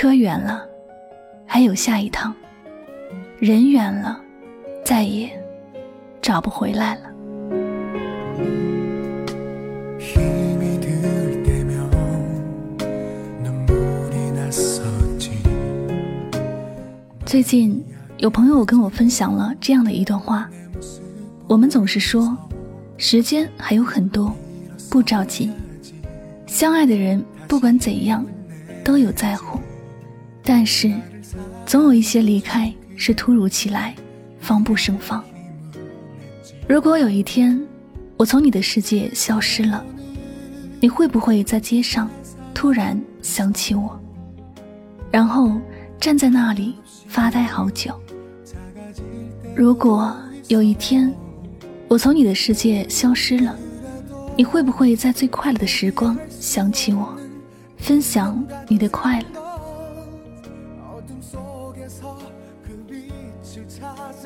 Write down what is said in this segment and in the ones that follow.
车远了，还有下一趟；人远了，再也找不回来了。最近有朋友跟我分享了这样的一段话：我们总是说，时间还有很多，不着急。相爱的人不管怎样，都有在乎，但是总有一些离开是突如其来，防不胜防。如果有一天我从你的世界消失了，你会不会在街上突然想起我，然后站在那里？发呆好久。如果有一天我从你的世界消失了，你会不会在最快乐的时光想起我，分享你的快乐？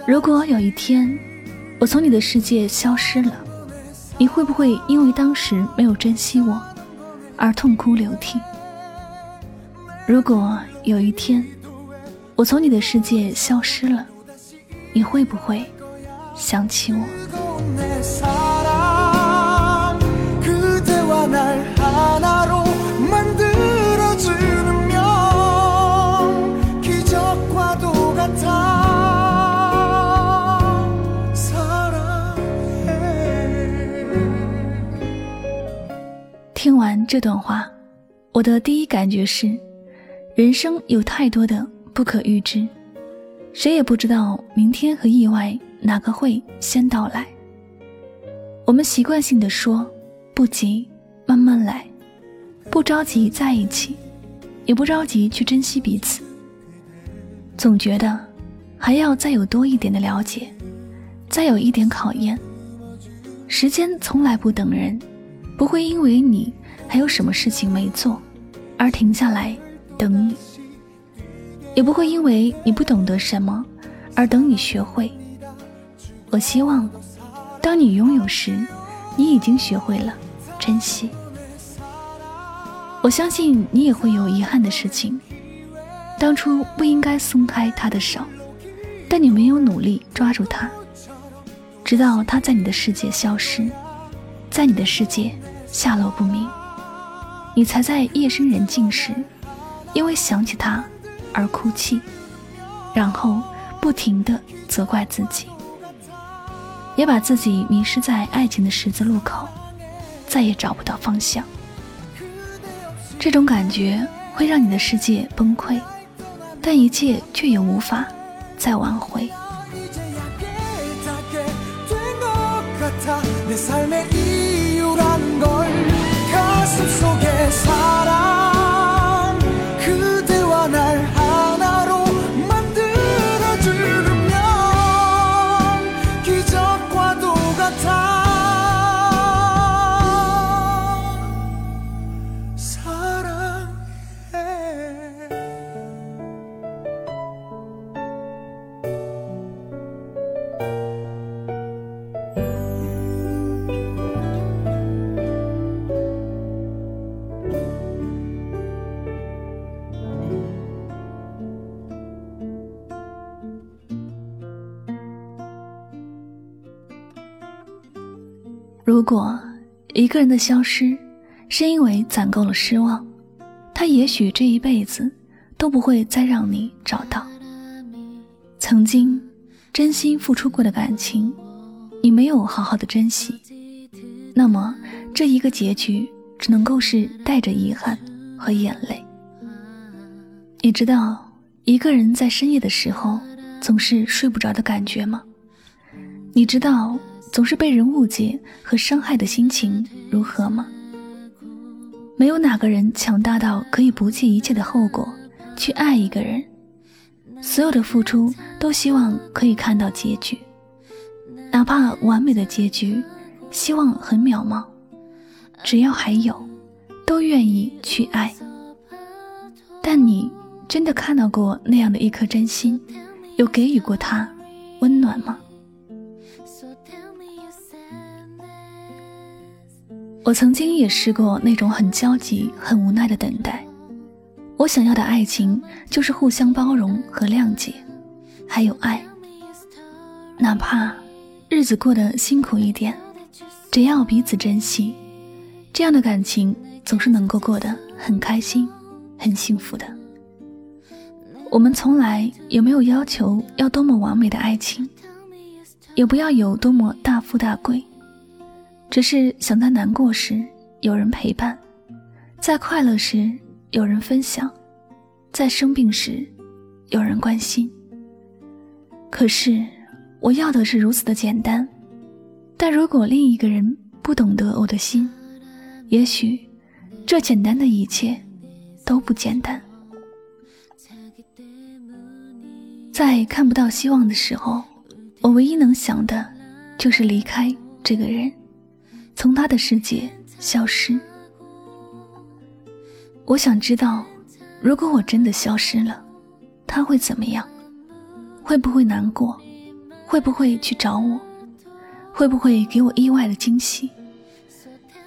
如果有一天我从你的世界消失了，你会不会因为当时没有珍惜我而痛哭流涕？如果有一天，我从你的世界消失了，你会不会想起我？这段话，我的第一感觉是，人生有太多的。不可预知，谁也不知道明天和意外哪个会先到来。我们习惯性的说不急，慢慢来，不着急在一起，也不着急去珍惜彼此。总觉得还要再有多一点的了解，再有一点考验。时间从来不等人，不会因为你还有什么事情没做而停下来等你。也不会因为你不懂得什么而等你学会。我希望，当你拥有时，你已经学会了珍惜。我相信你也会有遗憾的事情，当初不应该松开他的手，但你没有努力抓住他，直到他在你的世界消失，在你的世界下落不明，你才在夜深人静时，因为想起他。而哭泣，然后不停的责怪自己，也把自己迷失在爱情的十字路口，再也找不到方向。这种感觉会让你的世界崩溃，但一切却也无法再挽回。如果一个人的消失是因为攒够了失望，他也许这一辈子都不会再让你找到。曾经真心付出过的感情，你没有好好的珍惜，那么这一个结局只能够是带着遗憾和眼泪。你知道一个人在深夜的时候总是睡不着的感觉吗？你知道？总是被人误解和伤害的心情如何吗？没有哪个人强大到可以不计一切的后果去爱一个人。所有的付出都希望可以看到结局，哪怕完美的结局，希望很渺茫。只要还有，都愿意去爱。但你真的看到过那样的一颗真心，有给予过他温暖吗？我曾经也试过那种很焦急、很无奈的等待，我想要的爱情就是互相包容和谅解，还有爱。哪怕日子过得辛苦一点，只要彼此珍惜，这样的感情总是能够过得很开心、很幸福的。我们从来也没有要求要多么完美的爱情，也不要有多么大富大贵，只是想在难过时有人陪伴，在快乐时。有人分享，在生病时有人关心。可是我要的是如此的简单，但如果另一个人不懂得我的心，也许这简单的一切都不简单。在看不到希望的时候，我唯一能想的就是离开这个人，从他的世界消失。我想知道，如果我真的消失了，他会怎么样？会不会难过？会不会去找我？会不会给我意外的惊喜？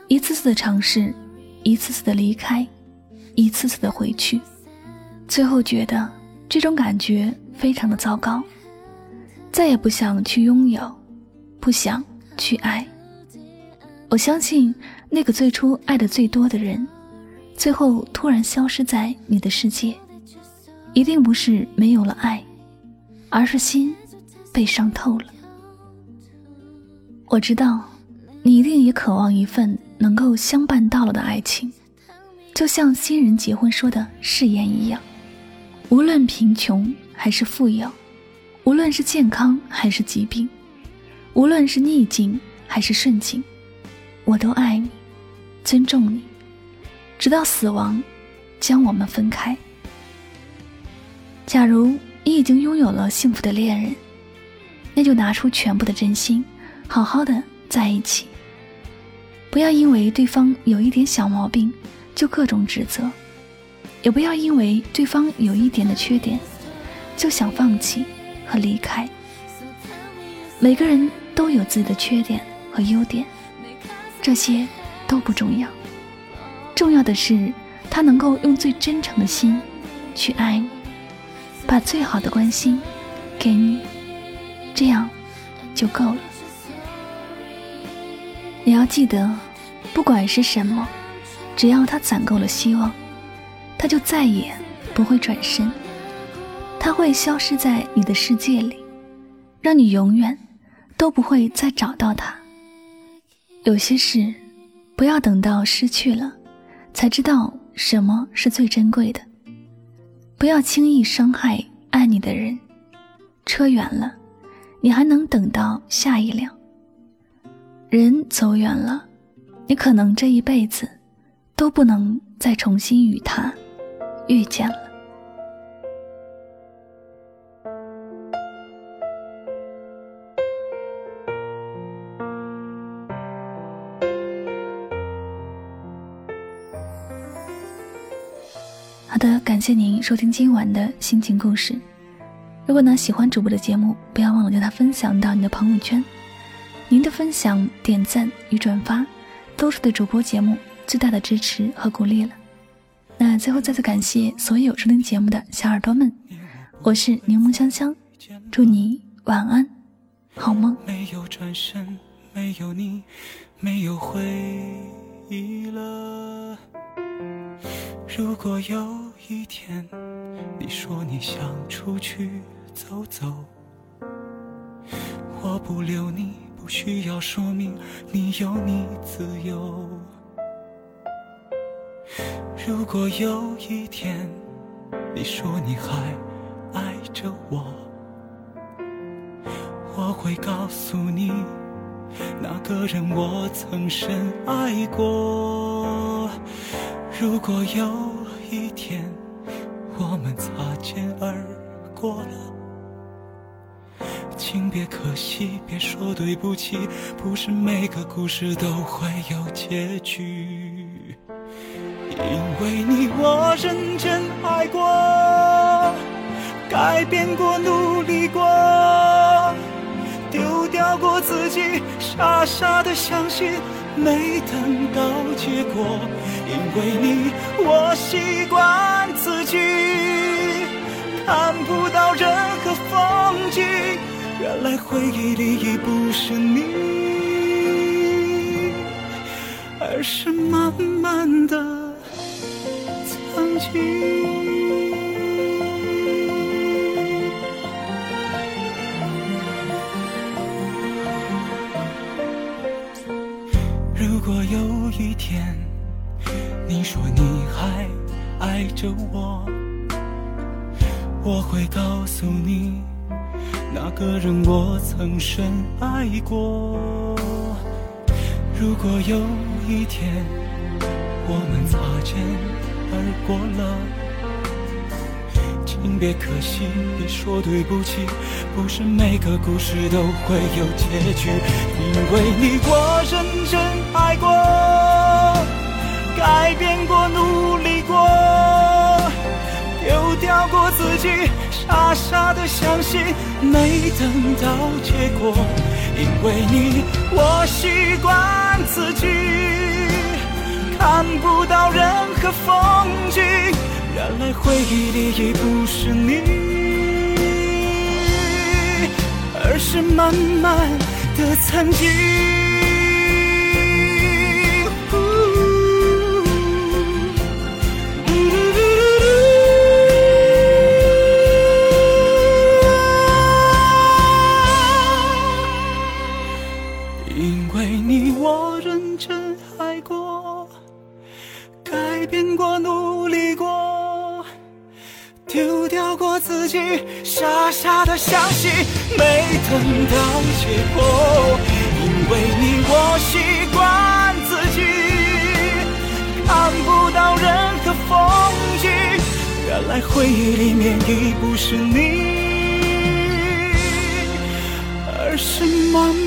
一次次的尝试，一次次的离开，一次次的回去，最后觉得这种感觉非常的糟糕，再也不想去拥有，不想去爱。我相信那个最初爱的最多的人。最后突然消失在你的世界，一定不是没有了爱，而是心被伤透了。我知道，你一定也渴望一份能够相伴到老的爱情，就像新人结婚说的誓言一样。无论贫穷还是富有，无论是健康还是疾病，无论是逆境还是顺境，我都爱你，尊重你。直到死亡将我们分开。假如你已经拥有了幸福的恋人，那就拿出全部的真心，好好的在一起。不要因为对方有一点小毛病就各种指责，也不要因为对方有一点的缺点就想放弃和离开。每个人都有自己的缺点和优点，这些都不重要。重要的是，他能够用最真诚的心去爱你，把最好的关心给你，这样就够了。你要记得，不管是什么，只要他攒够了希望，他就再也不会转身，他会消失在你的世界里，让你永远都不会再找到他。有些事，不要等到失去了。才知道什么是最珍贵的。不要轻易伤害爱你的人。车远了，你还能等到下一辆。人走远了，你可能这一辈子都不能再重新与他遇见了。收听今晚的心情故事。如果呢喜欢主播的节目，不要忘了将它分享到你的朋友圈。您的分享、点赞与转发，都是对主播节目最大的支持和鼓励了。那最后再次感谢所有收听节目的小耳朵们，我是柠檬香香，祝你晚安，好梦。没有转身，没有你，没有回忆了。如果有一天你说你想出去走走，我不留你，不需要说明，你有你自由。如果有一天你说你还爱着我，我会告诉你，那个人我曾深爱过。如果有一天我们擦肩而过了，请别可惜，别说对不起，不是每个故事都会有结局。因为你我认真爱过，改变过，努力过，丢掉过自己，傻傻的相信。没等到结果。因为你，我习惯自己看不到任何风景。原来回忆里已不是你，而是慢慢的曾经。说你还爱着我，我会告诉你，那个人我曾深爱过。如果有一天我们擦肩而过了。请别可惜，别说对不起，不是每个故事都会有结局。因为你我认真爱过，改变过，努力过，丢掉过自己，傻傻的相信，没等到结果。因为你我习惯自己，看不到任何风景。原来回忆里已不是你，而是慢慢的曾经。丢掉过自己，傻傻的相信，没等到结果，因为你我习惯自己，看不到任何风景，原来回忆里面已不是你，而是梦。